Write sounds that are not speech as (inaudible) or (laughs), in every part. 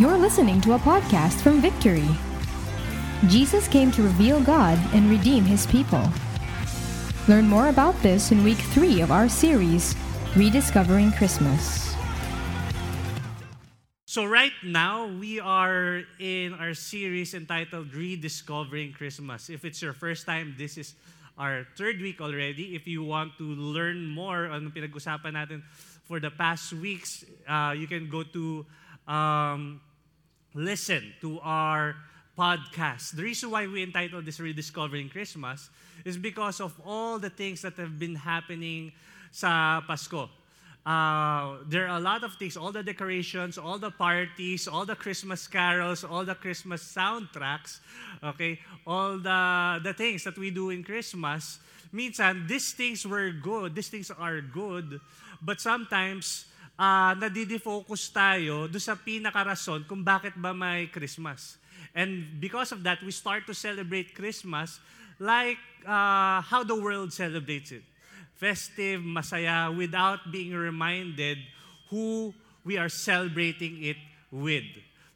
You're listening to a podcast from Victory. Jesus came to reveal God and redeem his people. Learn more about this in week three of our series, Rediscovering Christmas. So, right now, we are in our series entitled Rediscovering Christmas. If it's your first time, this is our third week already. If you want to learn more on pinag-usapan natin for the past weeks, uh, you can go to um, listen to our podcast. The reason why we entitled this Rediscovering Christmas is because of all the things that have been happening sa Pasko. Uh, there are a lot of things, all the decorations, all the parties, all the Christmas carols, all the Christmas soundtracks, okay, all the, the things that we do in Christmas. Minsan, these things were good, these things are good, but sometimes, uh, nadidifocus tayo do sa pinakarason kung bakit ba may Christmas. And because of that, we start to celebrate Christmas like uh, how the world celebrates it. Festive, masaya, without being reminded who we are celebrating it with.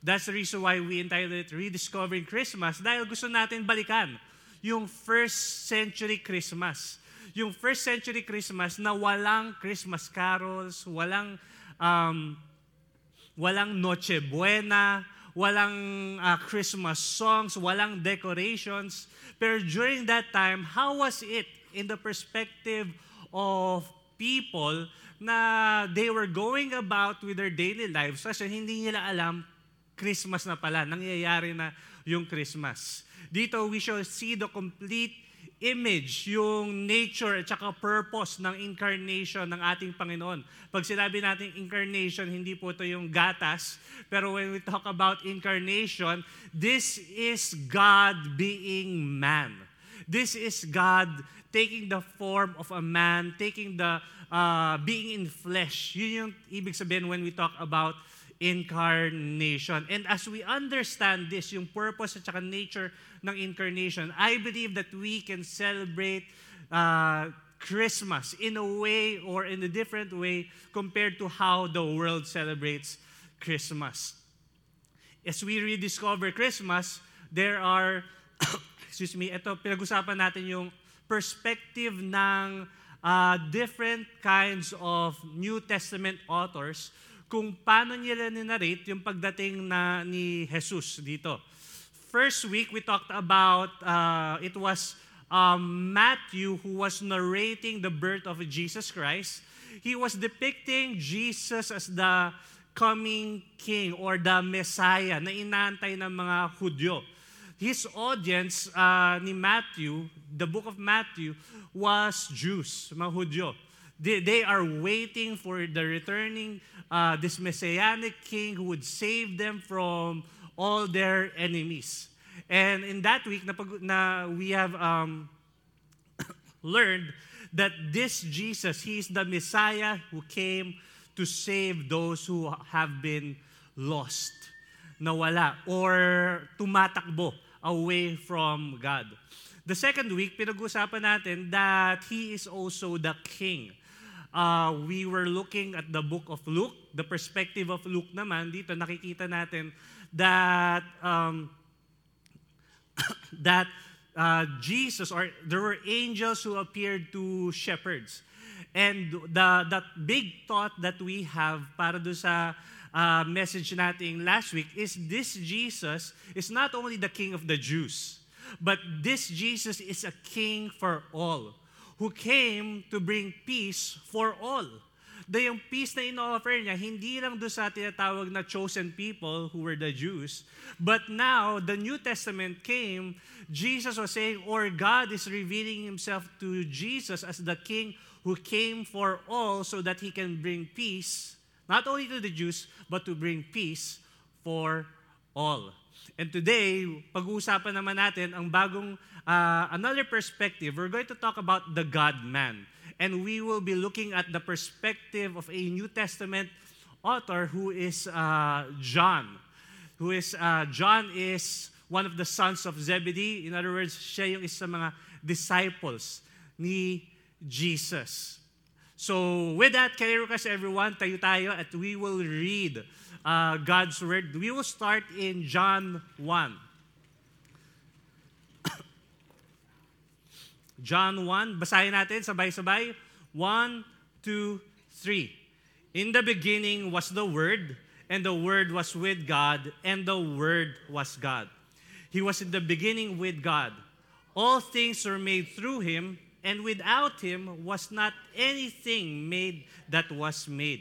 That's the reason why we entitled it Rediscovering Christmas dahil gusto natin balikan yung first century Christmas. Yung first century Christmas na walang Christmas carols, walang um, walang Noche Buena, walang uh, Christmas songs, walang decorations. Pero during that time, how was it in the perspective of people na they were going about with their daily lives kasi hindi nila alam Christmas na pala, nangyayari na yung Christmas. Dito, we shall see the complete image, yung nature at saka purpose ng incarnation ng ating Panginoon. Pag sinabi natin incarnation, hindi po ito yung gatas. Pero when we talk about incarnation, this is God being man. This is God taking the form of a man, taking the uh, being in flesh. Yun yung ibig sabihin when we talk about incarnation. And as we understand this, yung purpose at saka nature ng incarnation, I believe that we can celebrate uh, Christmas in a way or in a different way compared to how the world celebrates Christmas. As we rediscover Christmas, there are, (coughs) excuse me, ito, pinag-usapan natin yung perspective ng uh, different kinds of New Testament authors kung paano nila ninarrate yung pagdating na ni Jesus dito. First week, we talked about, uh, it was um, Matthew who was narrating the birth of Jesus Christ. He was depicting Jesus as the coming king or the Messiah na inaantay ng mga Hudyo. His audience uh, ni Matthew, the book of Matthew, was Jews, mga Hudyo. They, they are waiting for the returning, uh, this messianic king who would save them from all their enemies. And in that week, na, na we have um, (coughs) learned that this Jesus, He is the Messiah who came to save those who have been lost, nawala, or tumatakbo away from God. The second week, pinag-usapan natin that He is also the King uh, we were looking at the book of Luke, the perspective of Luke naman, dito nakikita natin that um, (coughs) that uh, Jesus or there were angels who appeared to shepherds. And the that big thought that we have para do sa uh, message nating last week is this Jesus is not only the king of the Jews, but this Jesus is a king for all who came to bring peace for all. The yung peace na in-offer niya, hindi lang doon sa tinatawag na chosen people who were the Jews, but now the New Testament came, Jesus was saying, or God is revealing himself to Jesus as the king who came for all so that he can bring peace, not only to the Jews, but to bring peace for all. And today, pag-uusapan naman natin ang bagong uh, another perspective, we're going to talk about the God man. And we will be looking at the perspective of a New Testament author who is uh, John. Who is, uh, John is one of the sons of Zebedee. In other words, siya yung isa mga disciples ni Jesus. So with that, can I request everyone, tayo tayo at we will read uh, God's Word. We will start in John 1. John 1, basahin natin sabay-sabay. 1, 2, 3. In the beginning was the Word, and the Word was with God, and the Word was God. He was in the beginning with God. All things were made through Him, and without him was not anything made that was made.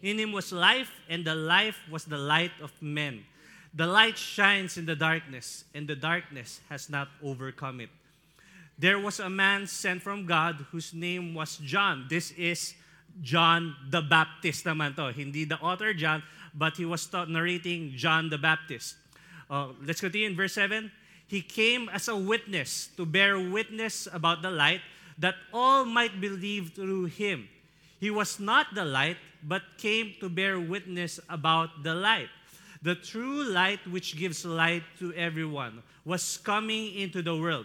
In him was life, and the life was the light of men. The light shines in the darkness, and the darkness has not overcome it. There was a man sent from God whose name was John. This is John the Baptist naman to. Hindi the author John, but he was narrating John the Baptist. Uh, let's continue in verse 7. He came as a witness to bear witness about the light that all might believe through him. He was not the light, but came to bear witness about the light. The true light, which gives light to everyone, was coming into the world.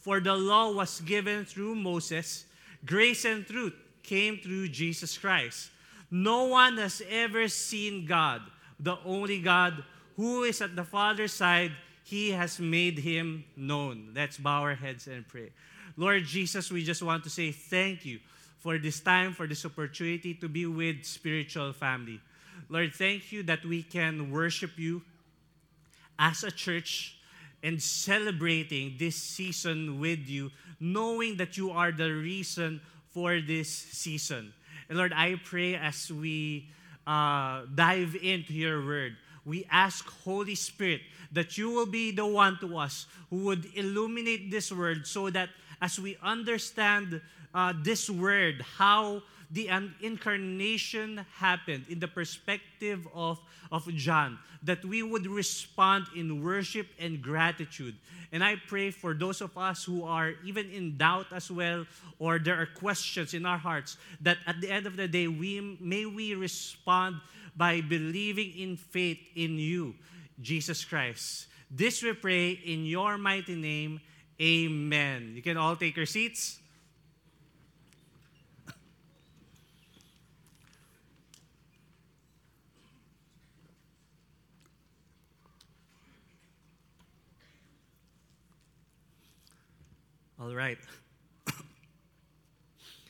for the law was given through Moses, grace and truth came through Jesus Christ. No one has ever seen God, the only God who is at the Father's side he has made him known. Let's bow our heads and pray. Lord Jesus, we just want to say thank you for this time, for this opportunity to be with spiritual family. Lord, thank you that we can worship you as a church and celebrating this season with you, knowing that you are the reason for this season. And Lord, I pray as we uh, dive into your word, we ask, Holy Spirit, that you will be the one to us who would illuminate this word so that as we understand uh, this word, how the incarnation happened in the perspective of, of John, that we would respond in worship and gratitude. And I pray for those of us who are even in doubt as well, or there are questions in our hearts, that at the end of the day, we may we respond by believing in faith in you, Jesus Christ. This we pray in your mighty name. Amen. You can all take your seats. All right. (coughs)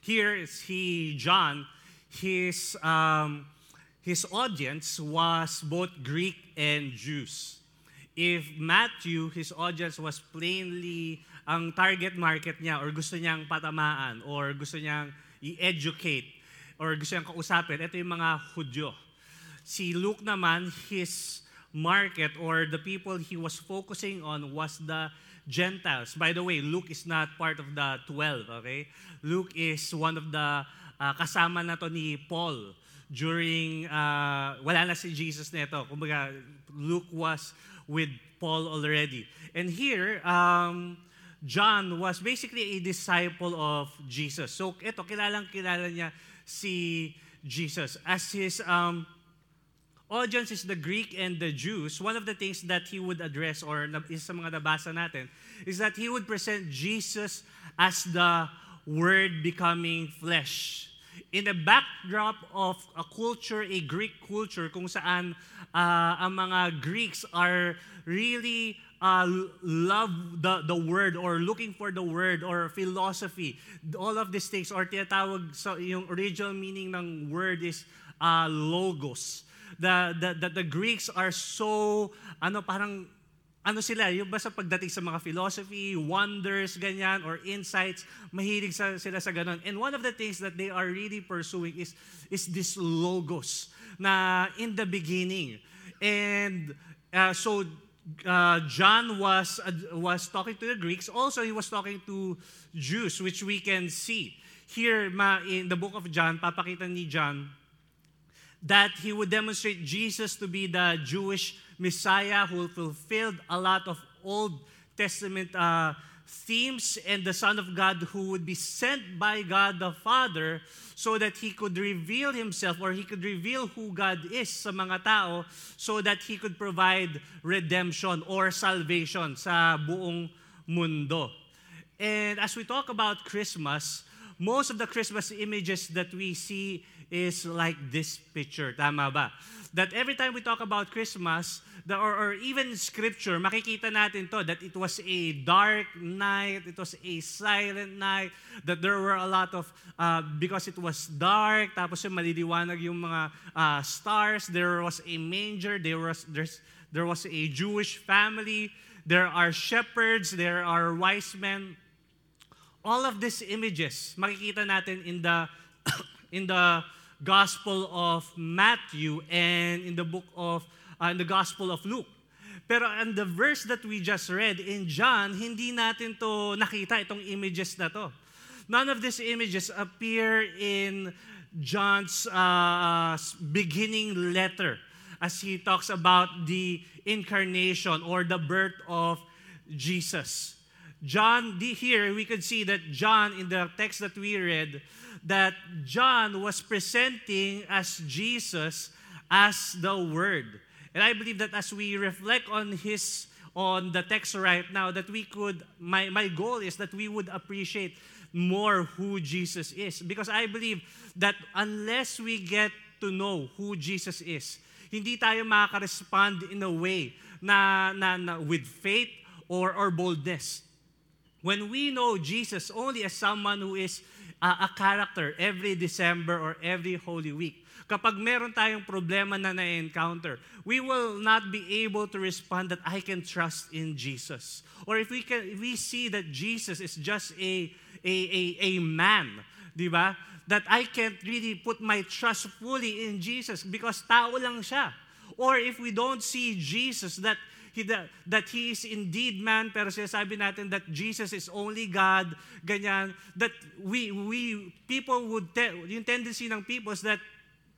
Here is he, John, his um, his audience was both Greek and Jews. If Matthew, his audience was plainly ang target market niya or gusto niyang patamaan or gusto niyang i-educate or gusto niyang kausapin, ito yung mga Hudyo. Si Luke naman, his market or the people he was focusing on was the Gentiles. By the way, Luke is not part of the 12, okay? Luke is one of the uh, kasama na to ni Paul during, uh, wala na si Jesus neto. Kumbaga, Luke was with Paul already. And here, um, John was basically a disciple of Jesus. So ito, kilalang kilala niya si Jesus. As his um, audience is the Greek and the Jews, one of the things that he would address or is sa mga nabasa natin is that he would present Jesus as the Word becoming flesh in the backdrop of a culture, a Greek culture, kung saan uh, ang mga Greeks are really uh, love the, the word or looking for the word or philosophy. All of these things or tinatawag sa yung original meaning ng word is uh, logos. The, the, the, the Greeks are so, ano, parang, ano sila, yung basta pagdating sa mga philosophy, wonders, ganyan, or insights, mahilig sa, sila sa ganun. And one of the things that they are really pursuing is, is this logos na in the beginning. And uh, so uh, John was, uh, was talking to the Greeks. Also, he was talking to Jews, which we can see. Here ma, in the book of John, papakita ni John that he would demonstrate Jesus to be the Jewish Messiah who fulfilled a lot of Old Testament uh, themes and the Son of God who would be sent by God the Father so that He could reveal Himself or He could reveal who God is sa mga tao so that He could provide redemption or salvation sa buong mundo. And as we talk about Christmas, most of the Christmas images that we see is like this picture. Tama ba? That every time we talk about Christmas, the, or, or even scripture, makikita natin to, that it was a dark night, it was a silent night, that there were a lot of, uh, because it was dark, tapos yung maliliwanag yung mga uh, stars, there was a manger, there was, there's, there was a Jewish family, there are shepherds, there are wise men. All of these images, makikita natin in the, (coughs) in the Gospel of Matthew and in the book of uh, in the Gospel of Luke. Pero in the verse that we just read in John, hindi natin to nakita itong images na to. None of these images appear in John's uh, beginning letter as he talks about the incarnation or the birth of Jesus. John, here we could see that John, in the text that we read, that John was presenting as Jesus as the Word. And I believe that as we reflect on his on the text right now, that we could, my, my goal is that we would appreciate more who Jesus is. Because I believe that unless we get to know who Jesus is, hindi tayo makaka-respond in a way na, na, na with faith or, or boldness. When we know Jesus only as someone who is uh, a character every December or every Holy Week, kapag meron tayong problema na na-encounter, we will not be able to respond that I can trust in Jesus. Or if we can if we see that Jesus is just a a a, a man, di ba? That I can't really put my trust fully in Jesus because tao lang siya. Or if we don't see Jesus that he, that, he is indeed man, pero sinasabi natin that Jesus is only God, ganyan, that we, we people would, te, yung tendency ng people is that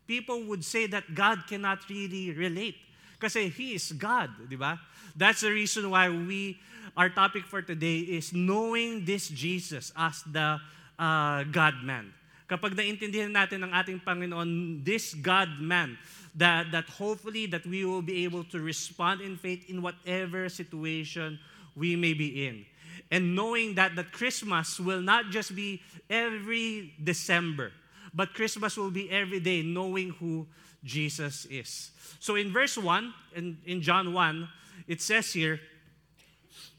people would say that God cannot really relate. Kasi He is God, di ba? That's the reason why we, our topic for today is knowing this Jesus as the uh, God-man. Kapag naintindihan natin ng ating Panginoon, this God-man, that, that hopefully that we will be able to respond in faith in whatever situation we may be in. And knowing that that Christmas will not just be every December, but Christmas will be every day knowing who Jesus is. So in verse 1, in, in John 1, it says here,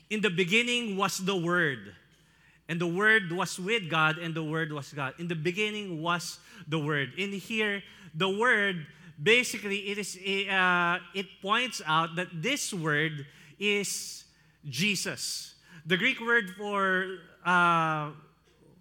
In the beginning was the Word, and the Word was with God, and the Word was God. In the beginning was the Word. In here, the Word, basically, it, is uh, it points out that this Word is Jesus. The Greek word for uh,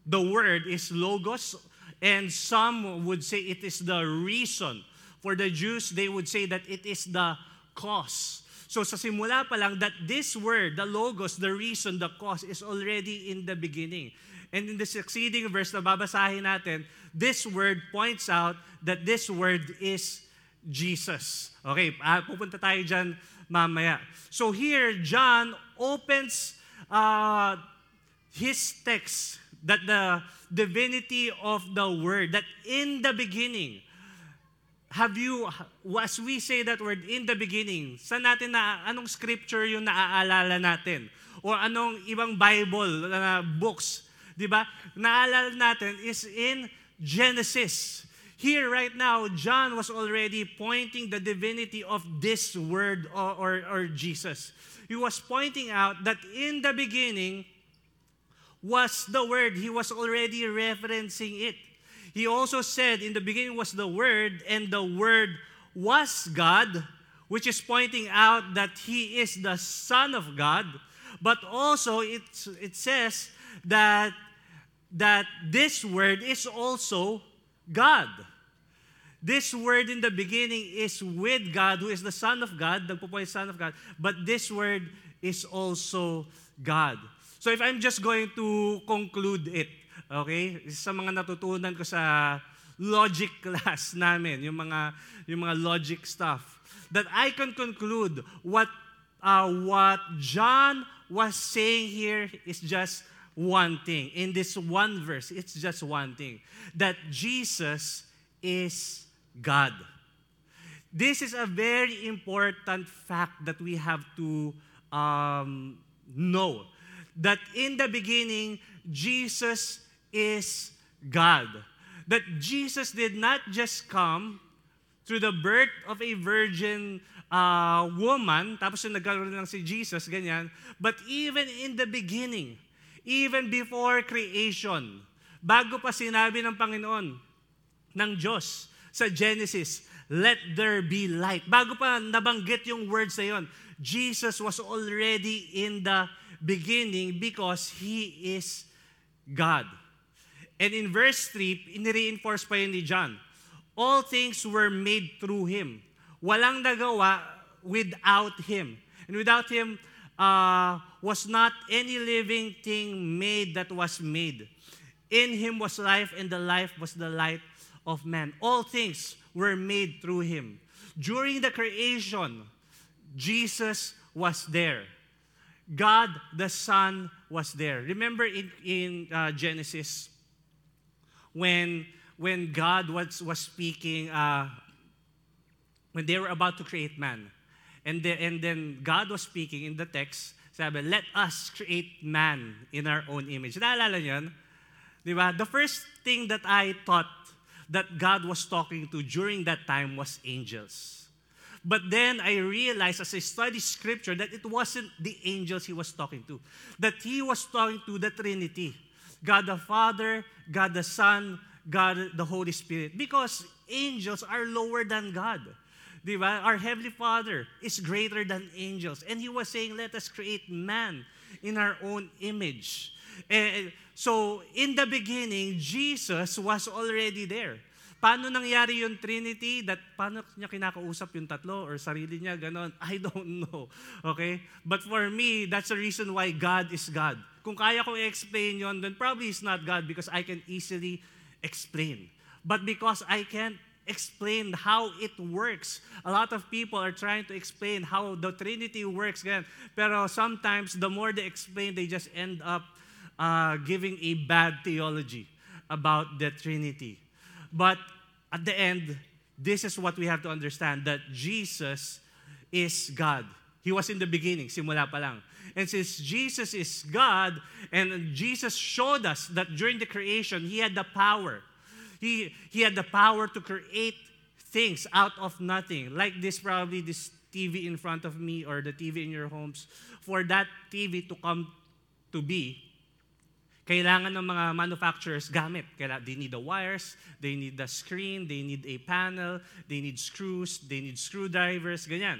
the Word is logos, and some would say it is the reason. For the Jews, they would say that it is the cause. So sa simula pa lang, that this word, the logos, the reason, the cause, is already in the beginning. And in the succeeding verse na babasahin natin, this word points out that this word is Jesus. Okay, uh, pupunta tayo dyan mamaya. So here, John opens uh, his text that the divinity of the word, that in the beginning, have you, as we say that word, in the beginning, saan natin na, anong scripture yung naaalala natin? Or anong ibang Bible uh, books, di ba? Naaalala natin is in Genesis. Here right now, John was already pointing the divinity of this word or, or, or Jesus. He was pointing out that in the beginning, was the word. He was already referencing it. He also said, In the beginning was the Word, and the Word was God, which is pointing out that He is the Son of God. But also, it, it says that, that this Word is also God. This word in the beginning is with God, who is the Son of God, the Son of God, but this word is also God. So if I'm just going to conclude it, okay, sa mga natutunan ko sa logic class (laughs) namin, yung mga, yung mga logic stuff, that I can conclude what, uh, what John was saying here is just one thing. In this one verse, it's just one thing. That Jesus is God. This is a very important fact that we have to um, know that in the beginning, Jesus is God. That Jesus did not just come through the birth of a virgin uh, woman, tapos yung nagkaroon lang si Jesus, ganyan. But even in the beginning, even before creation, bago pa sinabi ng Panginoon, ng Diyos sa Genesis, let there be light. Bago pa nabanggit yung words na yon, Jesus was already in the beginning because He is God. And in verse 3, inireinforce pa yun ni John. All things were made through Him. Walang nagawa without Him. And without Him uh, was not any living thing made that was made. In Him was life, and the life was the light of man. All things were made through Him. During the creation, Jesus was there. God the Son was there. Remember in, in uh, Genesis when, when God was, was speaking, uh, when they were about to create man. And, the, and then God was speaking in the text, sabi, let us create man in our own image. Naalala niyo Di ba? The first thing that I thought that God was talking to during that time was angels. But then I realized as I studied scripture that it wasn't the angels he was talking to, that he was talking to the Trinity God the Father, God the Son, God the Holy Spirit. Because angels are lower than God. Diba? Our Heavenly Father is greater than angels. And He was saying, let us create man in our own image. And so, in the beginning, Jesus was already there. Paano nangyari yung Trinity? That, paano niya kinakausap yung tatlo or sarili niya, ganon? (laughs) I don't know. Okay? But for me, that's the reason why God is God. Kung kaya kong i-explain yon, then probably it's not God because I can easily explain. But because I can't explain how it works. A lot of people are trying to explain how the Trinity works. Ganyan. Pero sometimes, the more they explain, they just end up uh, giving a bad theology about the Trinity. But at the end, this is what we have to understand that Jesus is God. He was in the beginning, simula pa lang. And since Jesus is God, and Jesus showed us that during the creation, He had the power. He, he had the power to create things out of nothing. Like this, probably this TV in front of me or the TV in your homes. For that TV to come to be, kailangan ng mga manufacturers gamit. Kailangan, they need the wires, they need the screen, they need a panel, they need screws, they need screwdrivers, ganyan.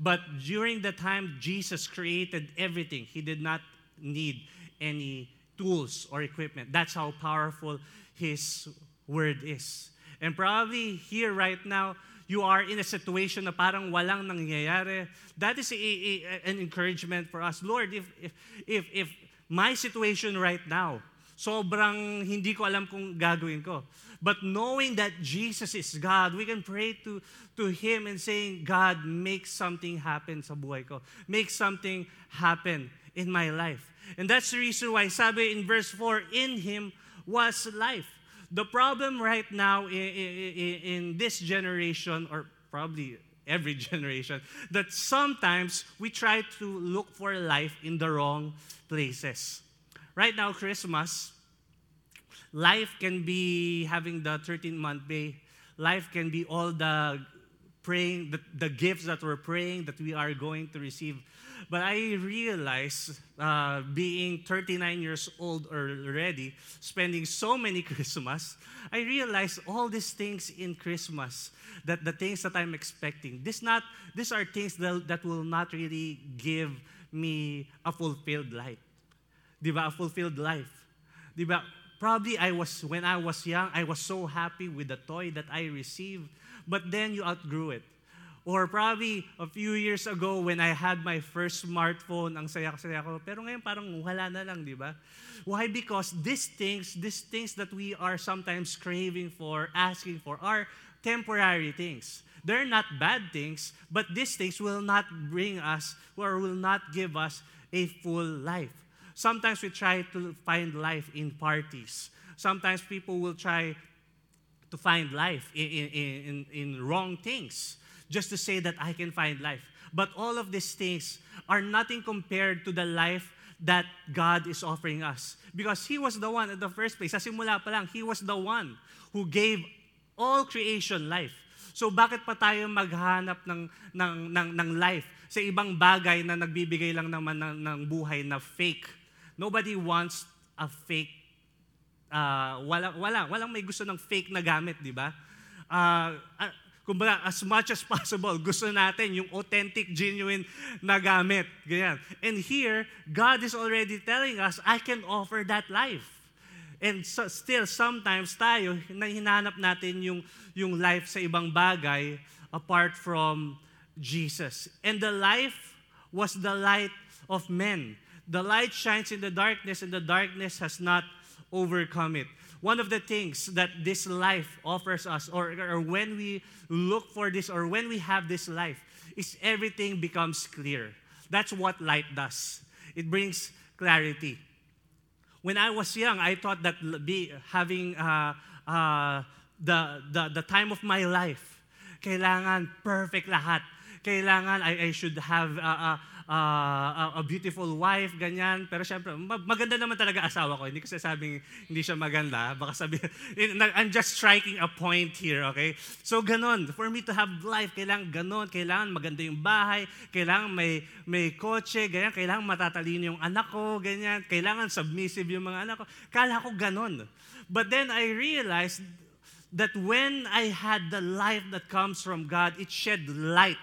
But during the time Jesus created everything, He did not need any tools or equipment. That's how powerful His Word is. And probably here right now, you are in a situation na parang walang nangyayari. That is a, a, an encouragement for us. Lord, if, if, if, if my situation right now, sobrang hindi ko alam kung gagawin ko. But knowing that Jesus is God, we can pray to, to Him and saying, God, make something happen sa buhay ko. Make something happen in my life. And that's the reason why sabi in verse 4, in Him was life. The problem right now in, in, in this generation, or probably every (laughs) generation, that sometimes we try to look for life in the wrong places. Right now, Christmas, life can be having the 13 month bay, life can be all the praying, the, the gifts that we're praying that we are going to receive. But I realized, uh, being 39 years old already, spending so many (laughs) Christmas, I realized all these things in Christmas, that the things that I'm expecting, this not, these are things that, that will not really give me a fulfilled life. Diba? A fulfilled life. Diba? Probably I was, when I was young, I was so happy with the toy that I received, but then you outgrew it. Or probably a few years ago when I had my first smartphone, ang saya-saya ko. Pero ngayon parang wala na lang, di ba? Why? Because these things, these things that we are sometimes craving for, asking for, are temporary things. They're not bad things, but these things will not bring us or will not give us a full life. Sometimes we try to find life in parties. Sometimes people will try to find life in, in, in, in wrong things just to say that I can find life. But all of these things are nothing compared to the life that God is offering us. Because He was the one in the first place. Sa simula pa lang, He was the one who gave all creation life. So bakit pa tayo maghanap ng, ng, ng, ng life sa ibang bagay na nagbibigay lang naman ng, ng buhay na fake? Nobody wants a fake, uh, wala, wala, walang may gusto ng fake na gamit, di ba? Uh, uh, kumbaga, as much as possible, (laughs) gusto natin yung authentic, genuine na gamit. Ganyan. And here, God is already telling us, I can offer that life. And so, still, sometimes tayo, hinahanap natin yung, yung life sa ibang bagay apart from Jesus. And the life was the light of men. The light shines in the darkness, and the darkness has not overcome it. One of the things that this life offers us, or, or when we look for this, or when we have this life, is everything becomes clear. That's what light does. It brings clarity. When I was young, I thought that be, having uh, uh, the, the, the time of my life, kailangan perfect lahat. Kailangan I, I should have uh, uh, a beautiful wife, ganyan. Pero syempre, maganda naman talaga asawa ko. Hindi ko sasabing hindi siya maganda. Baka sabi, (laughs) I'm just striking a point here, okay? So, ganon. For me to have life, kailangan ganon. Kailangan maganda yung bahay. Kailangan may, may kotse, ganyan. Kailangan matatalino yung anak ko, ganyan. Kailangan submissive yung mga anak ko. Kala ko ganon. But then I realized that when I had the life that comes from God, it shed light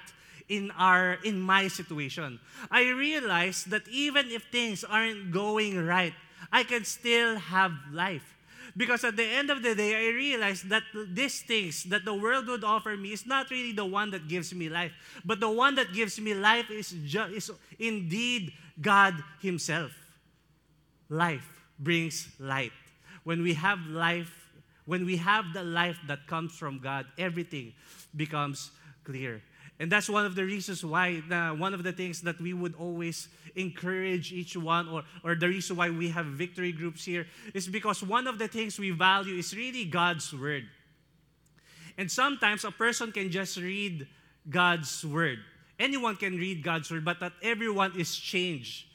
in our in my situation. I realized that even if things aren't going right, I can still have life. Because at the end of the day, I realized that these things that the world would offer me is not really the one that gives me life, but the one that gives me life is, ju- is indeed God Himself. Life brings light. When we have life, when we have the life that comes from God, everything becomes clear. And that's one of the reasons why, uh, one of the things that we would always encourage each one, or, or the reason why we have victory groups here, is because one of the things we value is really God's Word. And sometimes a person can just read God's Word. Anyone can read God's Word, but not everyone is changed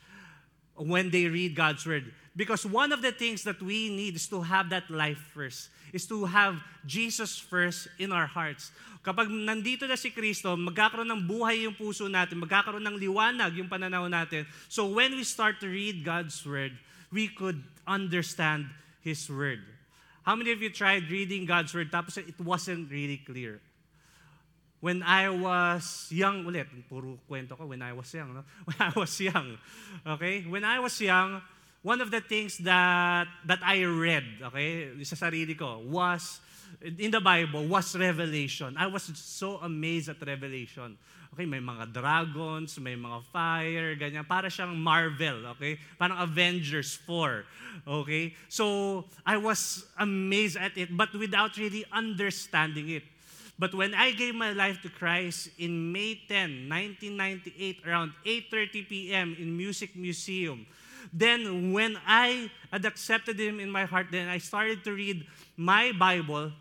when they read God's Word. Because one of the things that we need is to have that life first, is to have Jesus first in our hearts. Kapag nandito na si Kristo, magkakaroon ng buhay yung puso natin, magkakaroon ng liwanag yung pananaw natin. So when we start to read God's Word, we could understand His Word. How many of you tried reading God's Word tapos it wasn't really clear? When I was young, ulit, puro kwento ko, when I was young, no? (laughs) When I was young, okay? When I was young, one of the things that, that I read, okay, sa sarili ko, was in the Bible was revelation. I was so amazed at revelation. Okay, may mga dragons, may mga fire, ganyan. Para siyang Marvel, okay? Parang Avengers 4, okay? So, I was amazed at it, but without really understanding it. But when I gave my life to Christ in May 10, 1998, around 8.30 p.m. in Music Museum, then when I had accepted Him in my heart, then I started to read my Bible,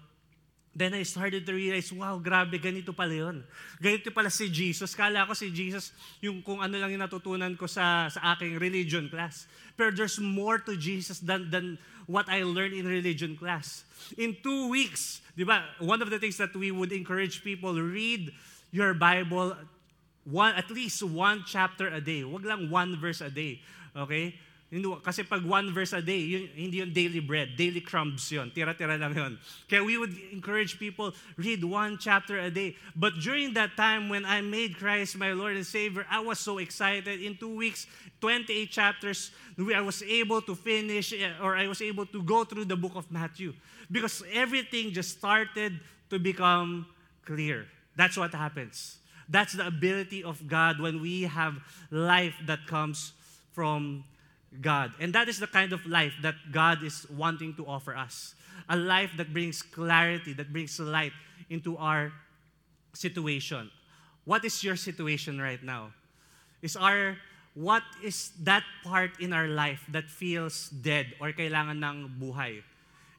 Then I started to realize, wow, grabe, ganito pala yun. Ganito pala si Jesus. Kala ko si Jesus, yung kung ano lang yung natutunan ko sa, sa aking religion class. Pero there's more to Jesus than, than what I learned in religion class. In two weeks, di ba, one of the things that we would encourage people, read your Bible one, at least one chapter a day. Wag lang one verse a day. Okay? Kasi pag one verse a day, yun, hindi yun daily bread, daily crumbs yun. Tira-tira lang yun. Kaya we would encourage people, read one chapter a day. But during that time when I made Christ my Lord and Savior, I was so excited. In two weeks, 28 chapters, I was able to finish, eh, or I was able to go through the book of Matthew. Because everything just started to become clear. That's what happens. That's the ability of God when we have life that comes from God. And that is the kind of life that God is wanting to offer us. A life that brings clarity, that brings light into our situation. What is your situation right now? Is our what is that part in our life that feels dead or kailangan ng buhay?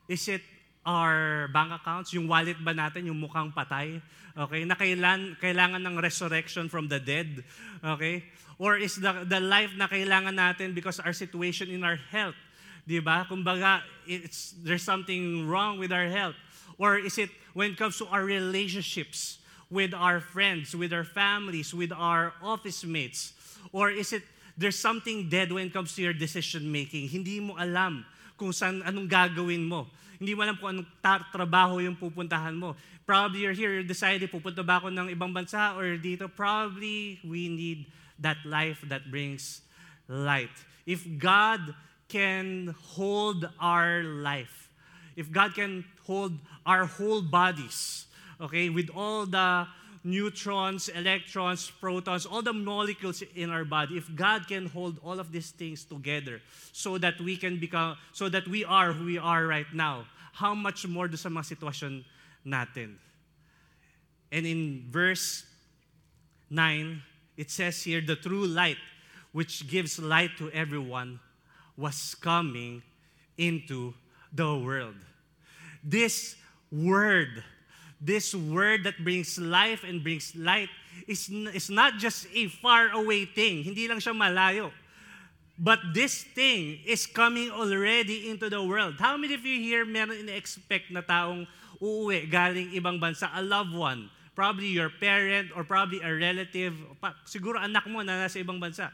Is it our bank accounts, yung wallet ba natin, yung mukhang patay? Okay, na kailan, kailangan ng resurrection from the dead? Okay? Or is the, the life na kailangan natin because our situation in our health? Di ba? Kumbaga, it's, there's something wrong with our health. Or is it when it comes to our relationships with our friends, with our families, with our office mates? Or is it there's something dead when it comes to your decision making? Hindi mo alam kung saan, anong gagawin mo. Hindi mo alam kung anong ta- trabaho yung pupuntahan mo. Probably you're here, you're decided, pupunta ba ako ng ibang bansa or dito? Probably we need that life that brings light. If God can hold our life, if God can hold our whole bodies, okay, with all the neutrons, electrons, protons, all the molecules in our body, if God can hold all of these things together so that we can become, so that we are who we are right now, how much more do sa mga sitwasyon natin? And in verse 9, it says here, the true light, which gives light to everyone, was coming into the world. This word, this word that brings life and brings light, is, is not just a far away thing. Hindi lang siya malayo. But this thing is coming already into the world. How many of you here meron in-expect na taong uuwi galing ibang bansa, a loved one, probably your parent or probably a relative, siguro anak mo na nasa ibang bansa,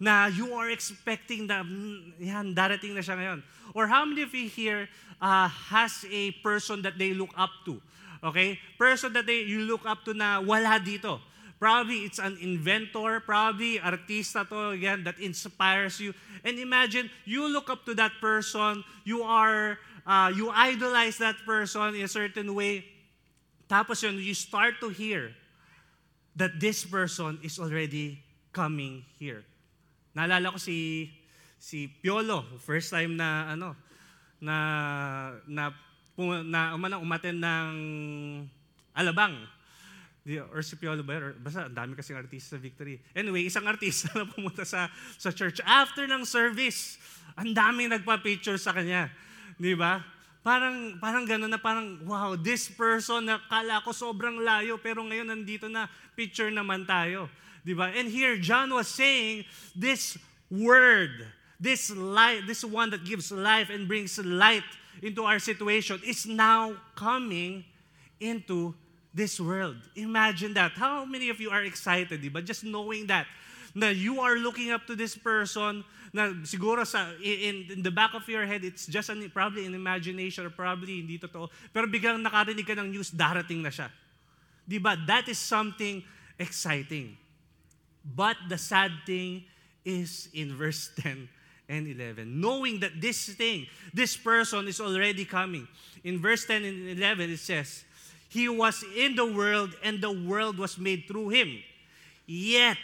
na you are expecting na, mm, yan, darating na siya ngayon. Or how many of you here uh, has a person that they look up to? Okay? Person that they, you look up to na wala dito. Probably it's an inventor, probably artista to, again, that inspires you. And imagine, you look up to that person, you are, uh, you idolize that person in a certain way, tapos yun, you start to hear that this person is already coming here. Naalala ko si si Piolo, first time na ano na na na umanang umaten ng Alabang. Or si Piolo ba? Or, basta, ang dami kasing artista sa Victory. Anyway, isang artista (laughs) na pumunta sa, sa church. After ng service, ang daming nagpa-picture sa kanya. Di ba? Parang, parang gano'n na parang, wow, this person na kala ko sobrang layo, pero ngayon nandito na, picture naman tayo. Di ba? And here, John was saying, this word, this light, this one that gives life and brings light into our situation is now coming into this world. Imagine that. How many of you are excited, ba? Just knowing that, na you are looking up to this person, na siguro sa in, in the back of your head it's just an, probably an imagination or probably hindi totoo pero biglang nakarinig ka ng news darating na siya di ba that is something exciting but the sad thing is in verse (laughs) 10 and 11 knowing that this thing this person is already coming in verse 10 and 11 it says he was in the world and the world was made through him yet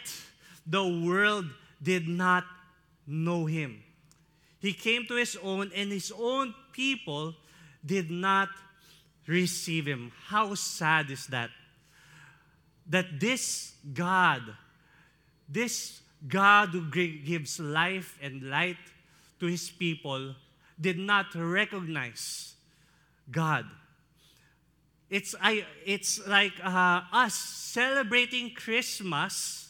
the world did not know him. He came to his own, and his own people did not receive him. How sad is that? That this God, this God who gives life and light to his people, did not recognize God. It's, I, it's like uh, us celebrating Christmas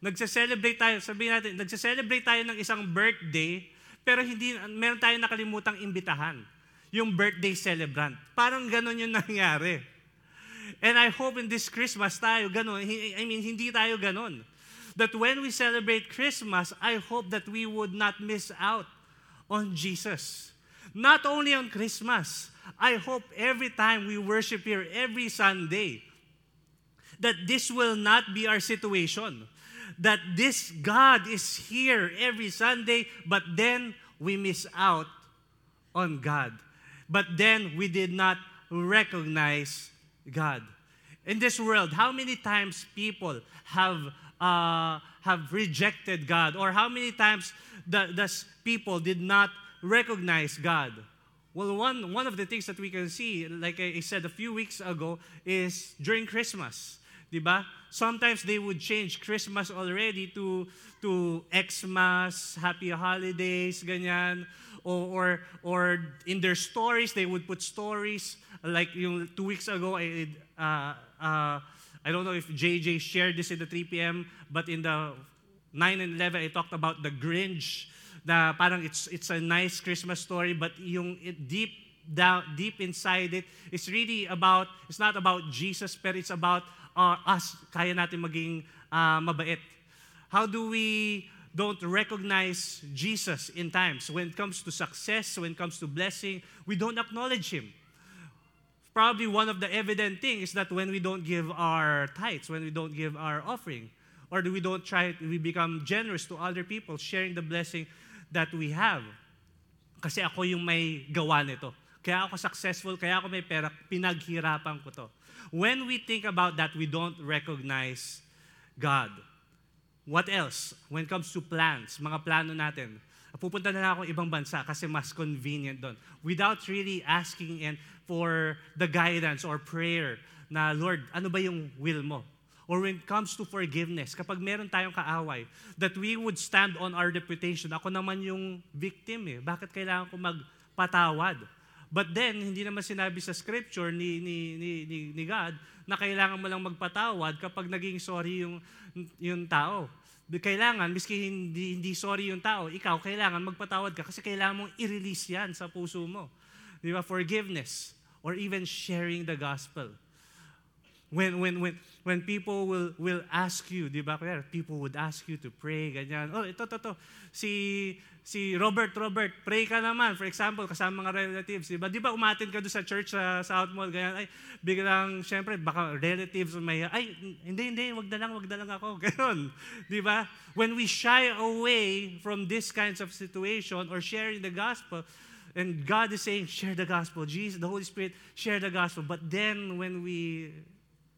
Nagse-celebrate tayo, sabihin natin, nagse-celebrate tayo ng isang birthday, pero hindi, meron tayong nakalimutang imbitahan. Yung birthday celebrant. Parang ganun yung (laughs) nangyari. And I hope in this Christmas tayo ganun. I mean, hindi tayo ganun. That when we celebrate Christmas, I hope that we would not miss out on Jesus. Not only on Christmas, I hope every time we worship here, every Sunday, that this will not be our situation. That this God is here every Sunday, but then we miss out on God. But then we did not recognize God. In this world, how many times people have, uh, have rejected God? Or how many times the, the people did not recognize God? Well, one, one of the things that we can see, like I said a few weeks ago, is during Christmas. Diba? Sometimes they would change Christmas already to, to Xmas, Happy Holidays, ganyan. Or, or, or in their stories, they would put stories. Like yung two weeks ago, I, uh, uh, I don't know if JJ shared this in the 3 p.m., but in the 9 and 11, I talked about the Grinch, na parang it's, it's a nice Christmas story, but yung it, deep down, deep inside it, it's really about, it's not about Jesus, but it's about uh, us, kaya natin maging uh, mabait. How do we don't recognize Jesus in times? When it comes to success, when it comes to blessing, we don't acknowledge Him. Probably one of the evident things is that when we don't give our tithes, when we don't give our offering, or we don't try, we become generous to other people, sharing the blessing that we have. Kasi ako yung may gawa nito. Kaya ako successful, kaya ako may pera, pinaghirapan ko to. When we think about that, we don't recognize God. What else? When it comes to plans, mga plano natin, pupunta na ako ibang bansa kasi mas convenient doon. Without really asking and for the guidance or prayer na, Lord, ano ba yung will mo? Or when it comes to forgiveness, kapag meron tayong kaaway, that we would stand on our reputation. Ako naman yung victim eh. Bakit kailangan ko magpatawad? But then, hindi naman sinabi sa scripture ni, ni, ni, ni, ni God na kailangan mo lang magpatawad kapag naging sorry yung, yung tao kailangan, miski hindi, hindi sorry yung tao, ikaw, kailangan magpatawad ka kasi kailangan mong i-release yan sa puso mo. Di ba? Forgiveness or even sharing the gospel. When, when, when, when people will, will ask you, di ba? People would ask you to pray, ganyan. Oh, ito, ito, ito. Si, si Robert, Robert, pray ka naman. For example, kasama mga relatives, di ba? Di ba umatin ka doon sa church sa South Mall, ganyan. Ay, biglang, syempre, baka relatives may, ay, hindi, hindi, wag na lang, wag na lang ako. (laughs) Ganon. Di ba? When we shy away from this kinds of situation or sharing the gospel, and God is saying, share the gospel. Jesus, the Holy Spirit, share the gospel. But then when we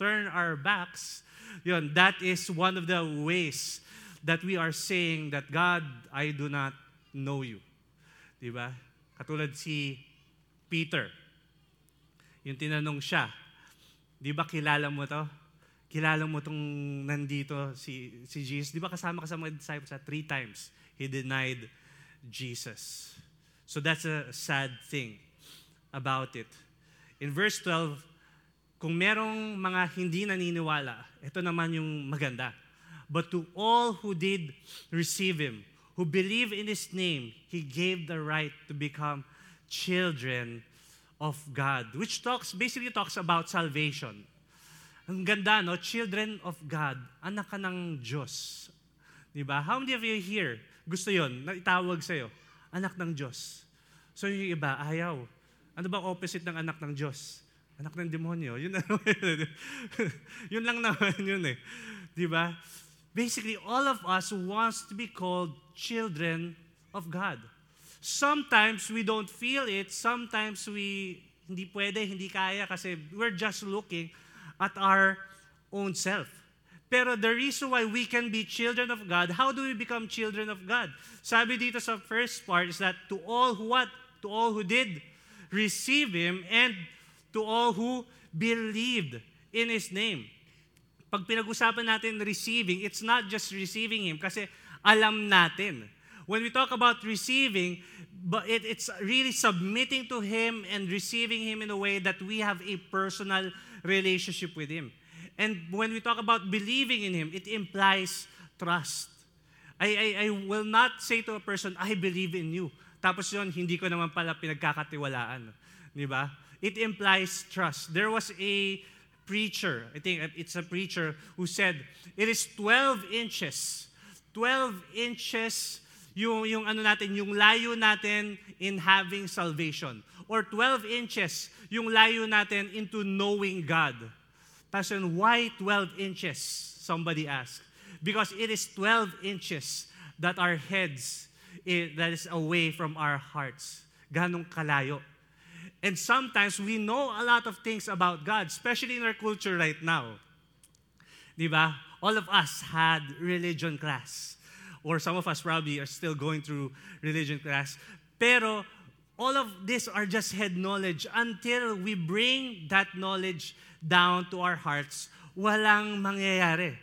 turn our backs, yun, that is one of the ways that we are saying that, God, I do not know you. Di ba? Katulad si Peter. Yung tinanong siya, di ba kilala mo to? Kilala mo tong nandito si, si Jesus? Di ba kasama ka sa mga disciples sa three times? He denied Jesus. So that's a sad thing about it. In verse 12, kung merong mga hindi naniniwala, ito naman yung maganda. But to all who did receive Him, who believe in His name, He gave the right to become children of God, which talks, basically talks about salvation. Ang ganda, no? Children of God, anak ka ng Diyos. Di ba? How many of you here gusto yon na itawag sa'yo? Anak ng Diyos. So yung iba, ayaw. Ano ba opposite ng anak ng Diyos? Anak ng demonyo. Yun, (laughs) yun lang naman yun eh. Di ba? Basically, all of us wants to be called children of God. Sometimes we don't feel it. Sometimes we hindi pwede, hindi kaya kasi we're just looking at our own self. Pero the reason why we can be children of God, how do we become children of God? Sabi dito sa first part is that to all who what? To all who did receive Him and to all who believed in His name. Pag pinag-usapan natin receiving, it's not just receiving Him kasi alam natin. When we talk about receiving, but it, it's really submitting to Him and receiving Him in a way that we have a personal relationship with Him. And when we talk about believing in Him, it implies trust. I, I, I will not say to a person, I believe in you. Tapos yun, hindi ko naman pala pinagkakatiwalaan. Di ba? It implies trust. There was a preacher, I think it's a preacher who said, it is 12 inches. 12 inches yung, yung ano natin, yung layo natin in having salvation. Or 12 inches yung layo natin into knowing God. Pastor, why 12 inches? Somebody asked. Because it is 12 inches that our heads, it, that is away from our hearts. Ganong kalayo. And sometimes we know a lot of things about God, especially in our culture right now. Di ba? All of us had religion class. Or some of us probably are still going through religion class. Pero all of this are just head knowledge until we bring that knowledge down to our hearts, walang mangyayari.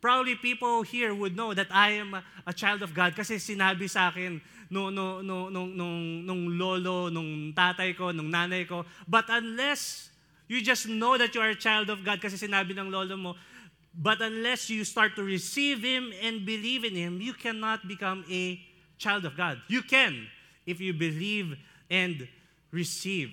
Probably people here would know that I am a child of God kasi sinabi sa akin no, no, no, nung, nung, nung lolo, nung tatay ko, nung nanay ko. But unless you just know that you are a child of God kasi sinabi ng lolo mo, but unless you start to receive Him and believe in Him, you cannot become a child of God. You can if you believe and receive.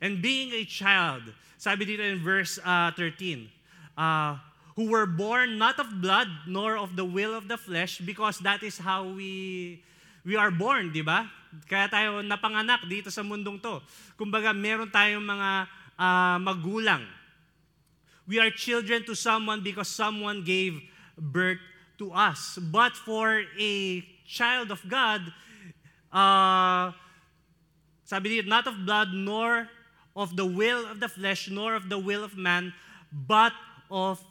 And being a child, sabi dito in verse uh, 13, uh, who were born not of blood nor of the will of the flesh because that is how we we are born, di ba? Kaya tayo napanganak dito sa mundong to. Kumbaga, meron tayong mga uh, magulang. We are children to someone because someone gave birth to us. But for a child of God, uh, sabi dito, not of blood, nor of the will of the flesh, nor of the will of man, but of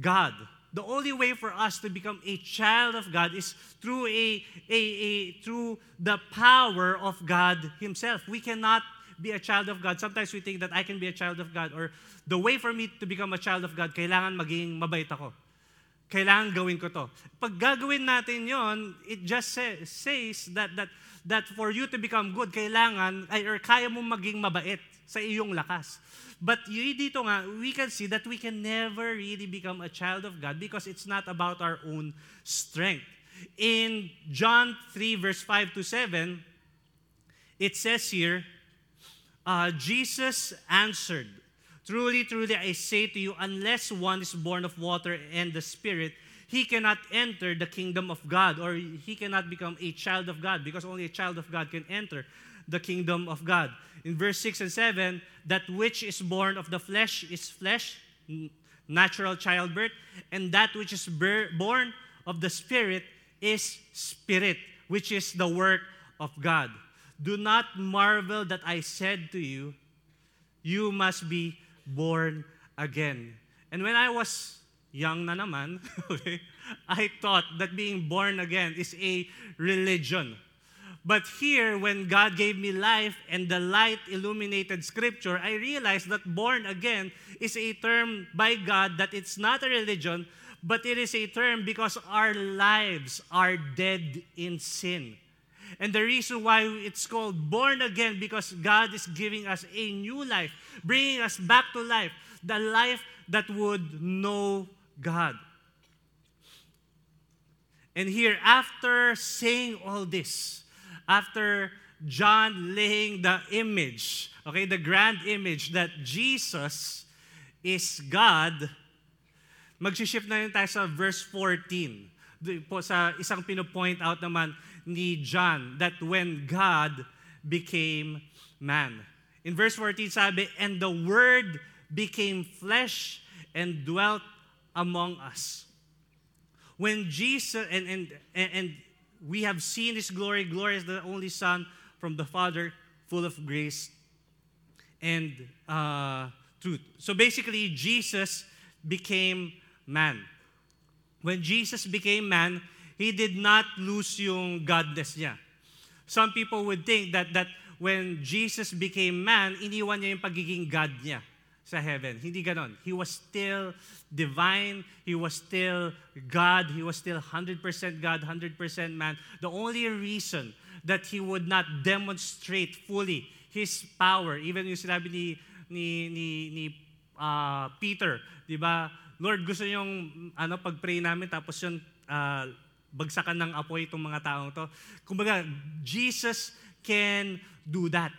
God. The only way for us to become a child of God is through a, a, a through the power of God Himself. We cannot be a child of God. Sometimes we think that I can be a child of God or the way for me to become a child of God, kailangan maging mabait ako. Kailangan gawin ko to. Pag gagawin natin yon, it just say, says that, that, that for you to become good, kailangan, ay, or kaya mo maging mabait sa iyong lakas. But dito nga, we can see that we can never really become a child of God because it's not about our own strength. In John 3, verse 5 to 7, it says here, uh, Jesus answered, Truly, truly, I say to you, unless one is born of water and the Spirit, he cannot enter the kingdom of God or he cannot become a child of God because only a child of God can enter the kingdom of God. In verse 6 and 7, that which is born of the flesh is flesh, natural childbirth, and that which is born of the spirit is spirit, which is the work of God. Do not marvel that I said to you, you must be born again. And when I was young na naman, (laughs) I thought that being born again is a religion. But here, when God gave me life and the light illuminated scripture, I realized that born again is a term by God that it's not a religion, but it is a term because our lives are dead in sin. And the reason why it's called born again because God is giving us a new life, bringing us back to life, the life that would know God. And here, after saying all this, after John laying the image, okay, the grand image that Jesus is God, mag-shift na yun tayo sa verse 14. Po sa isang pinopoint out naman ni John that when God became man. In verse 14 sabi, And the Word became flesh and dwelt among us. When Jesus, and, and, and we have seen His glory. Glory is the only Son from the Father, full of grace and uh, truth. So basically, Jesus became man. When Jesus became man, He did not lose yung godness niya. Some people would think that, that when Jesus became man, iniwan niya yung pagiging God niya sa heaven. Hindi ganon. He was still divine. He was still God. He was still 100% God, 100% man. The only reason that he would not demonstrate fully his power, even yung sinabi ni, ni, ni, ni uh, Peter, di ba? Lord, gusto yung ano, pag-pray namin, tapos yung uh, bagsakan ng apoy itong mga taong to. Kumbaga, Jesus can do that.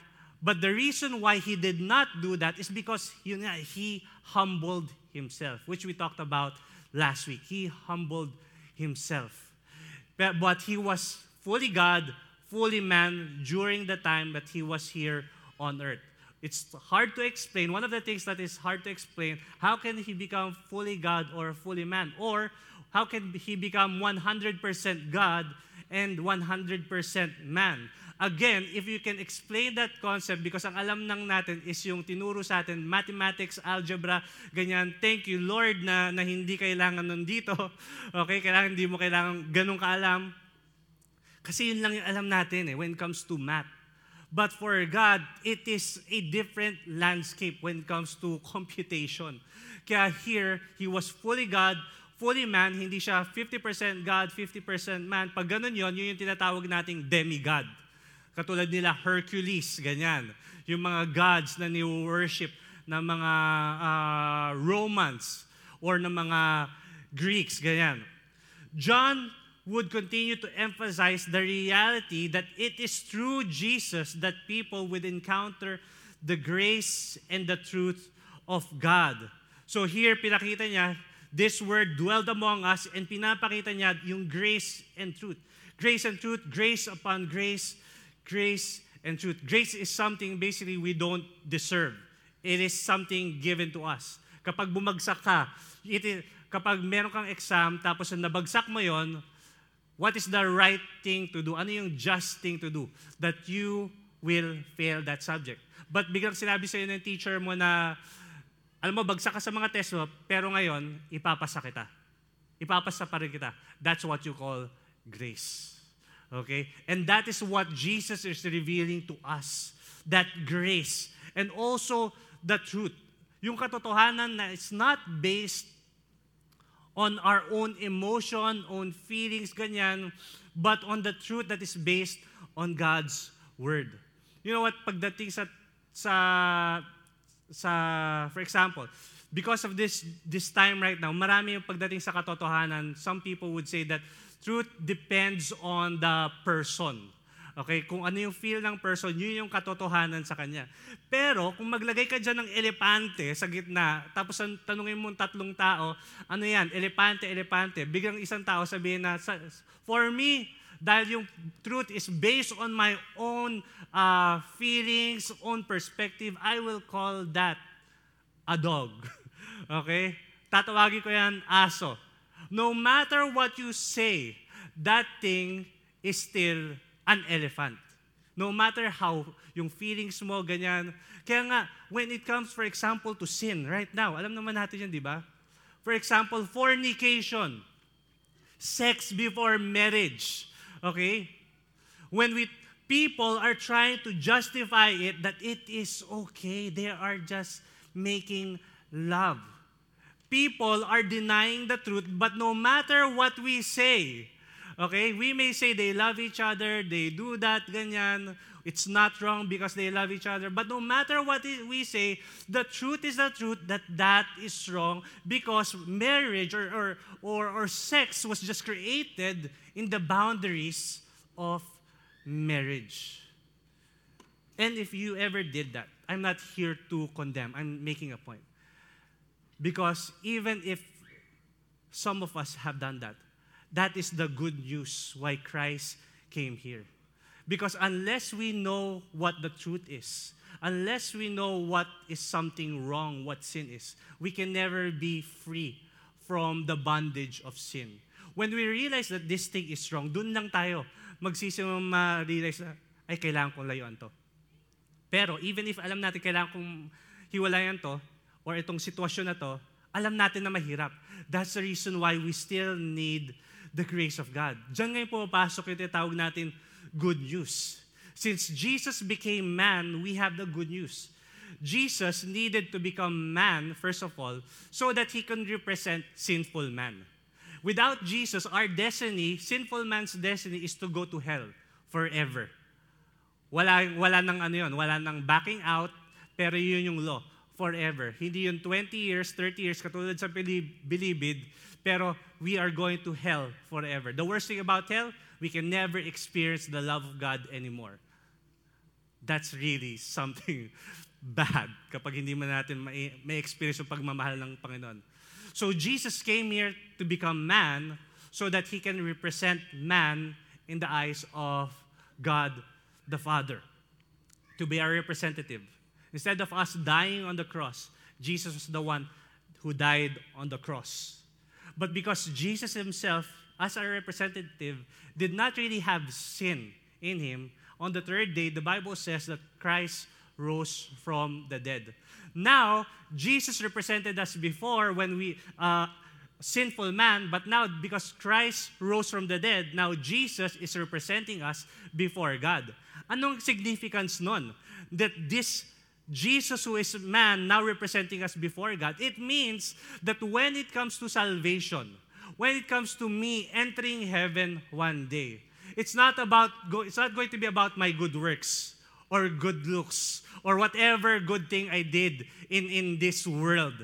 But the reason why he did not do that is because yun nga, he humbled himself, which we talked about last week. He humbled himself. But he was fully God, fully man during the time that he was here on earth. It's hard to explain. One of the things that is hard to explain, how can he become fully God or fully man? Or how can he become 100% God and 100% man? Again, if you can explain that concept, because ang alam nang natin is yung tinuro sa atin, mathematics, algebra, ganyan, thank you Lord na, na hindi kailangan nun dito. (laughs) Okay, kailangan hindi mo kailangan ganun kaalam. Kasi yun lang yung alam natin eh, when it comes to math. But for God, it is a different landscape when it comes to computation. Kaya here, He was fully God, fully man, hindi siya 50% God, 50% man. Pag ganun yon, yun yung tinatawag nating demigod. Katulad nila Hercules, ganyan. Yung mga gods na ni-worship ng mga uh, Romans or ng mga Greeks, ganyan. John would continue to emphasize the reality that it is through Jesus that people would encounter the grace and the truth of God. So here, pinakita niya, this word dwelled among us and pinapakita niya yung grace and truth. Grace and truth, grace upon grace, grace and truth. Grace is something basically we don't deserve. It is something given to us. Kapag bumagsak ka, it is, kapag meron kang exam tapos nabagsak mo yon, what is the right thing to do? Ano yung just thing to do? That you will fail that subject. But biglang sinabi sa'yo ng teacher mo na, alam mo, bagsak ka sa mga test mo, pero ngayon, ipapasa kita. Ipapasa pa rin kita. That's what you call grace. Okay? And that is what Jesus is revealing to us. That grace. And also, the truth. Yung katotohanan na it's not based on our own emotion, own feelings, ganyan, but on the truth that is based on God's Word. You know what, pagdating sa, sa, sa for example, because of this, this time right now, marami yung pagdating sa katotohanan, some people would say that truth depends on the person. Okay, kung ano yung feel ng person, yun yung katotohanan sa kanya. Pero kung maglagay ka dyan ng elepante sa gitna, tapos tanungin mo tatlong tao, ano yan, elepante, elepante, biglang isang tao sabihin na, for me, dahil yung truth is based on my own uh, feelings, own perspective, I will call that a dog. (laughs) okay? Tatawagin ko yan aso. No matter what you say, that thing is still an elephant. No matter how yung feelings mo, ganyan. Kaya nga, when it comes, for example, to sin, right now, alam naman natin yan, di ba? For example, fornication, sex before marriage, okay? When we, people are trying to justify it that it is okay, they are just making love. People are denying the truth, but no matter what we say, Okay? We may say they love each other, they do that, ganyan. It's not wrong because they love each other. But no matter what we say, the truth is the truth that that is wrong because marriage or, or, or, or sex was just created in the boundaries of marriage. And if you ever did that, I'm not here to condemn, I'm making a point. Because even if some of us have done that, that is the good news why Christ came here. Because unless we know what the truth is, unless we know what is something wrong, what sin is, we can never be free from the bondage of sin. When we realize that this thing is wrong, dun lang tayo magsisimang ma-realize na, ay, kailangan kong layuan to. Pero even if alam natin kailangan kong hiwalayan to, or itong sitwasyon na to, alam natin na mahirap. That's the reason why we still need the grace of God. Diyan ngayon pumapasok yung tinatawag natin good news. Since Jesus became man, we have the good news. Jesus needed to become man, first of all, so that he can represent sinful man. Without Jesus, our destiny, sinful man's destiny is to go to hell forever. Wala, wala nang ano yun, wala nang backing out, pero yun yung law, forever. Hindi yun 20 years, 30 years, katulad sa bilibid, pero we are going to hell forever. The worst thing about hell, we can never experience the love of God anymore. that's really something (laughs) bad kapag hindi man natin may, may experience yung pagmamahal ng Panginoon. So Jesus came here to become man so that he can represent man in the eyes of God the Father, to be our representative. Instead of us dying on the cross, Jesus was the one who died on the cross. But because Jesus himself, as our representative, did not really have sin in him, on the third day, the Bible says that Christ rose from the dead. Now, Jesus represented us before when we, uh, sinful man, but now because Christ rose from the dead, now Jesus is representing us before God. Anong significance nun? That this Jesus, who is man, now representing us before God, it means that when it comes to salvation, when it comes to me entering heaven one day, it's not about it's not going to be about my good works or good looks or whatever good thing I did in, in this world.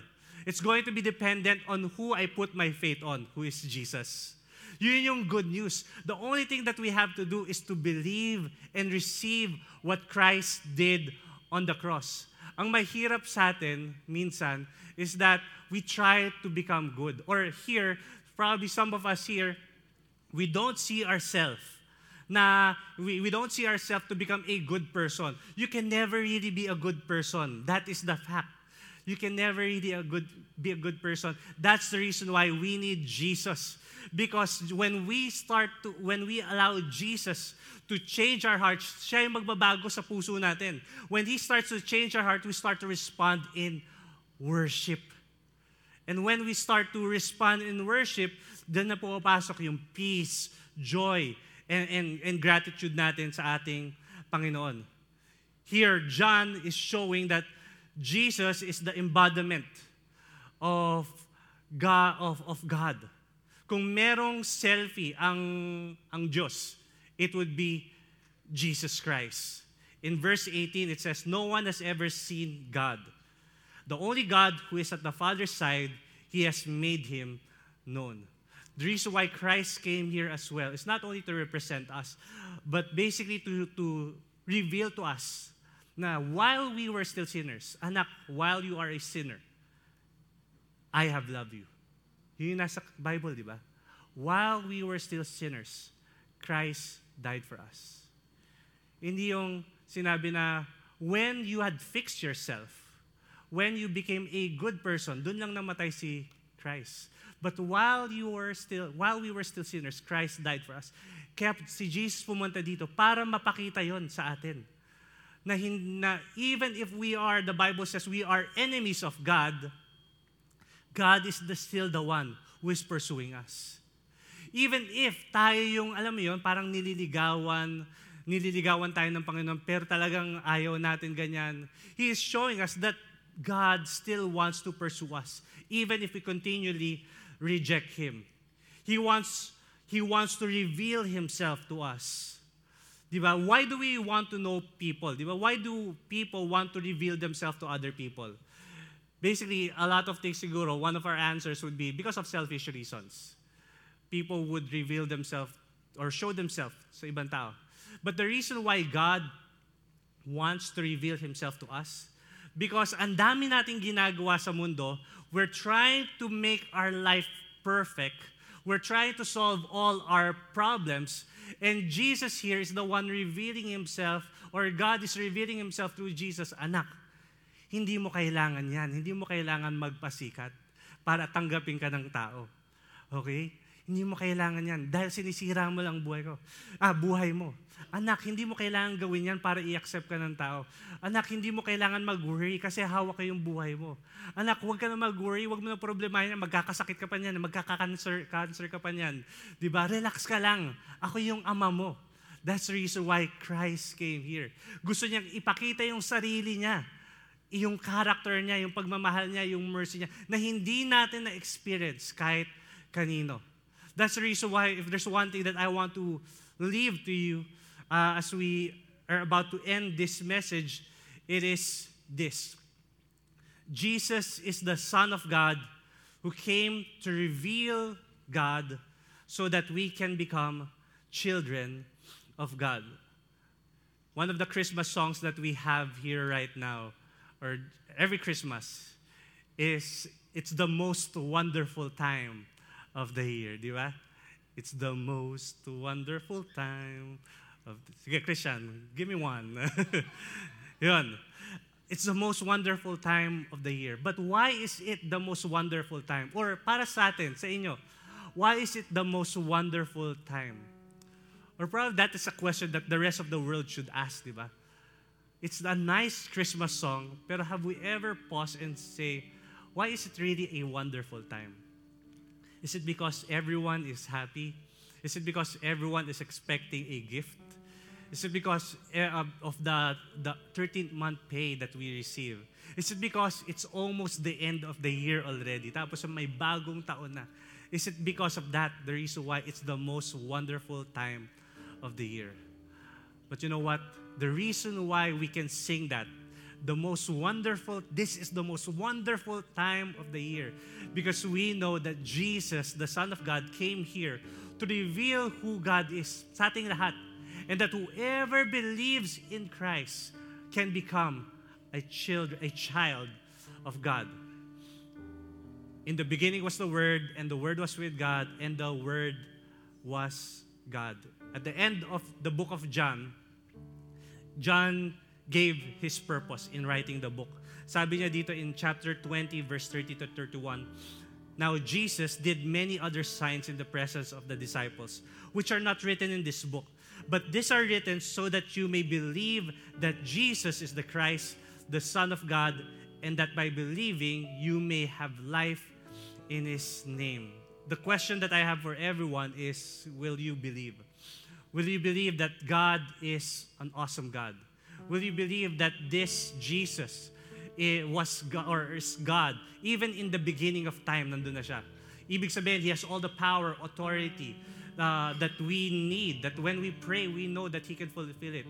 It's going to be dependent on who I put my faith on, who is Jesus. Yun yung good news. The only thing that we have to do is to believe and receive what Christ did on the cross. Ang mahirap sa atin, minsan, is that we try to become good. Or here, probably some of us here, we don't see ourselves na we, we don't see ourselves to become a good person. You can never really be a good person. That is the fact. You can never really a good, be a good person. That's the reason why we need Jesus. Because when we start to, when we allow Jesus to change our hearts, siya yung magbabago sa puso natin. When He starts to change our heart, we start to respond in worship. And when we start to respond in worship, then na pumapasok yung peace, joy, and, and, and gratitude natin sa ating Panginoon. Here, John is showing that Jesus is the embodiment of God. Of, of God. Kung merong selfie ang, ang Diyos, it would be Jesus Christ. In verse 18, it says, No one has ever seen God. The only God who is at the Father's side, He has made Him known. The reason why Christ came here as well is not only to represent us, but basically to, to reveal to us na while we were still sinners, anak, while you are a sinner, I have loved you. Yun yung nasa Bible, di ba? While we were still sinners, Christ died for us. Hindi yung sinabi na when you had fixed yourself, when you became a good person, dun lang namatay si Christ. But while you were still, while we were still sinners, Christ died for us. Kaya si Jesus pumunta dito para mapakita yon sa atin na, na even if we are, the Bible says, we are enemies of God, God is the, still the one who is pursuing us. Even if tayo yung, alam mo yun, parang nililigawan, nililigawan tayo ng Panginoon, pero talagang ayaw natin ganyan. He is showing us that God still wants to pursue us, even if we continually reject Him. He wants, He wants to reveal Himself to us. Di ba? Why do we want to know people? Di ba? Why do people want to reveal themselves to other people? Basically, a lot of things siguro, one of our answers would be because of selfish reasons. People would reveal themselves or show themselves sa ibang tao. But the reason why God wants to reveal Himself to us, because ang dami nating ginagawa sa mundo, we're trying to make our life perfect. We're trying to solve all our problems. And Jesus here is the one revealing himself, or God is revealing himself through Jesus, anak, hindi mo kailangan yan. Hindi mo kailangan magpasikat para tanggapin ka ng tao. Okay? Hindi mo kailangan yan dahil sinisira mo lang buhay ko. Ah, buhay mo. Anak, hindi mo kailangan gawin yan para i-accept ka ng tao. Anak, hindi mo kailangan mag-worry kasi hawak ko yung buhay mo. Anak, huwag ka na mag-worry, huwag mo na problemahin yan, magkakasakit ka pa niyan, magkaka-cancer cancer ka pa niyan. Ba? Relax ka lang. Ako yung ama mo. That's the reason why Christ came here. Gusto niyang ipakita yung sarili niya yung character niya, yung pagmamahal niya, yung mercy niya, na hindi natin na-experience kahit kanino. That's the reason why, if there's one thing that I want to leave to you uh, as we are about to end this message, it is this Jesus is the Son of God who came to reveal God so that we can become children of God. one of the Christmas songs that we have here right now, or every Christmas, is It's the most wonderful time of the year, di ba? It's the most wonderful time of the... Sige, Christian, give me one. (laughs) Yun. It's the most wonderful time of the year. But why is it the most wonderful time? Or para sa atin, sa inyo, why is it the most wonderful time? Or probably that is a question that the rest of the world should ask, di ba? It's a nice Christmas song, pero have we ever paused and say, why is it really a wonderful time? Is it because everyone is happy? Is it because everyone is expecting a gift? Is it because eh, of the, the 13th month pay that we receive? Is it because it's almost the end of the year already? Tapos may bagong taon na. Is it because of that the reason why it's the most wonderful time of the year? But you know what? The reason why we can sing that, the most wonderful, this is the most wonderful time of the year because we know that Jesus, the Son of God, came here to reveal who God is sa ating lahat. And that whoever believes in Christ can become a child, a child of God. In the beginning was the Word, and the Word was with God, and the Word was God. At the end of the book of John, John gave his purpose in writing the book. Sabi niya dito in chapter 20, verse 30 to 31, Now Jesus did many other signs in the presence of the disciples, which are not written in this book. But these are written so that you may believe that Jesus is the Christ, the Son of God, and that by believing you may have life in His name. The question that I have for everyone is Will you believe? Will you believe that God is an awesome God? Will you believe that this Jesus eh, was God, or is God even in the beginning of time nandun na siya? Ibig sabihin, He has all the power, authority uh, that we need, that when we pray, we know that He can fulfill it.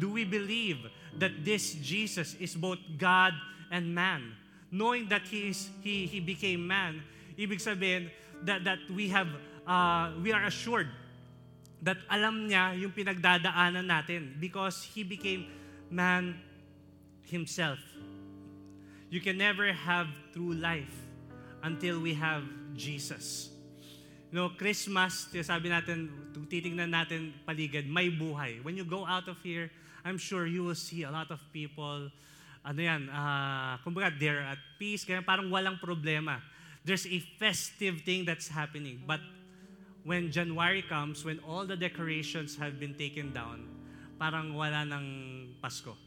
Do we believe that this Jesus is both God and man? Knowing that He, is, he, he became man, ibig sabihin that, that we have, uh, we are assured that alam niya yung pinagdadaanan natin because He became man Himself. You can never have true life until we have Jesus. You know, Christmas, sabi natin, titingnan natin paligid, may buhay. When you go out of here, I'm sure you will see a lot of people, ano yan, uh, kumbaga, they're at peace, kaya parang walang problema. There's a festive thing that's happening. But when January comes, when all the decorations have been taken down, parang wala ng Pasko.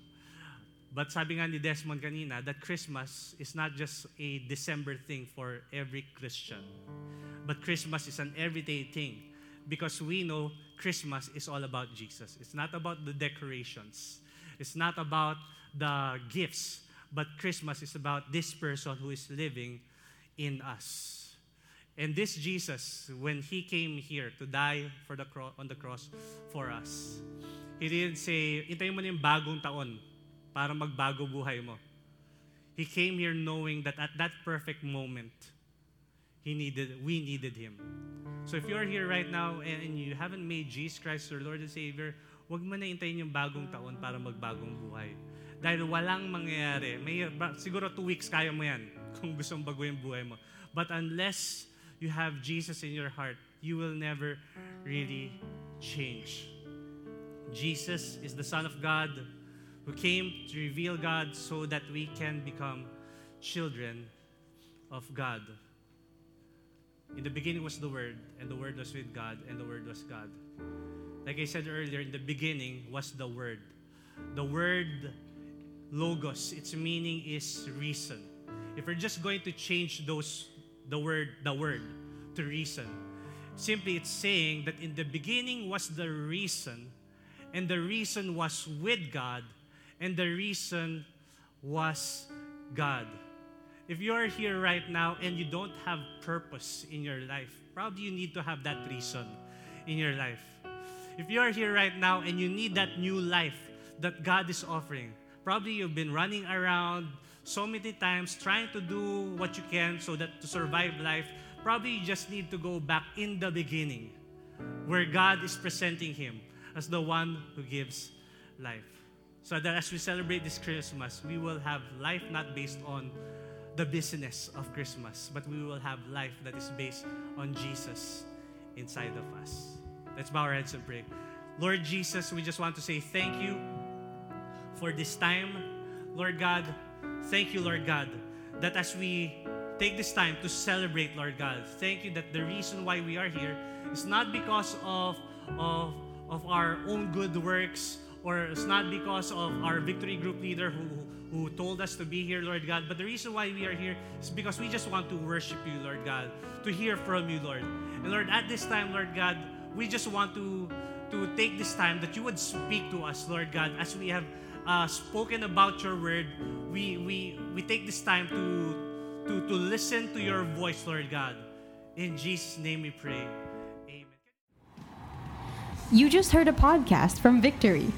But sabi nga ni Desmond kanina, that Christmas is not just a December thing for every Christian. But Christmas is an everyday thing because we know Christmas is all about Jesus. It's not about the decorations. It's not about the gifts, but Christmas is about this person who is living in us. And this Jesus, when he came here to die for the cro- on the cross for us, he didn't say, intayin mo na yung bagong taon para magbago buhay mo. He came here knowing that at that perfect moment, he needed, we needed him. So if you're here right now and you haven't made Jesus Christ your Lord and Savior, huwag mo na intayin yung bagong taon para magbagong buhay. Dahil walang mangyayari. May, siguro two weeks kaya mo yan (laughs) kung gusto mong baguhin buhay mo. But unless you have Jesus in your heart, you will never really change. Jesus is the Son of God who came to reveal God so that we can become children of God. In the beginning was the Word, and the Word was with God, and the Word was God. Like I said earlier, in the beginning was the Word. The word logos, its meaning is reason. If we're just going to change those the word the word to reason, simply it's saying that in the beginning was the reason, and the reason was with God, and the reason was God. If you're here right now and you don't have purpose in your life, probably you need to have that reason in your life. If you're here right now and you need that new life that God is offering, probably you've been running around so many times trying to do what you can so that to survive life, probably you just need to go back in the beginning where God is presenting him as the one who gives life. So that as we celebrate this Christmas, we will have life not based on the business of Christmas, but we will have life that is based on Jesus inside of us. Let's bow our heads and pray. Lord Jesus, we just want to say thank you for this time. Lord God, thank you, Lord God, that as we take this time to celebrate, Lord God, thank you that the reason why we are here is not because of, of, of our own good works or it's not because of our victory group leader who, who told us to be here, Lord God, but the reason why we are here is because we just want to worship you, Lord God, to hear from you, Lord. And Lord, at this time, Lord God, we just want to, to take this time that you would speak to us, Lord God, as we have uh, spoken about your word. We, we, we take this time to, to, to listen to your voice, Lord God. In Jesus' name we pray. Amen. You just heard a podcast from Victory.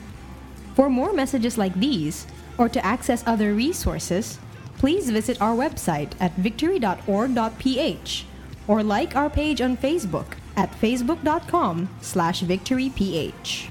For more messages like these, or to access other resources, please visit our website at victory.org.ph or like our page on Facebook at facebook.com slash victoryph.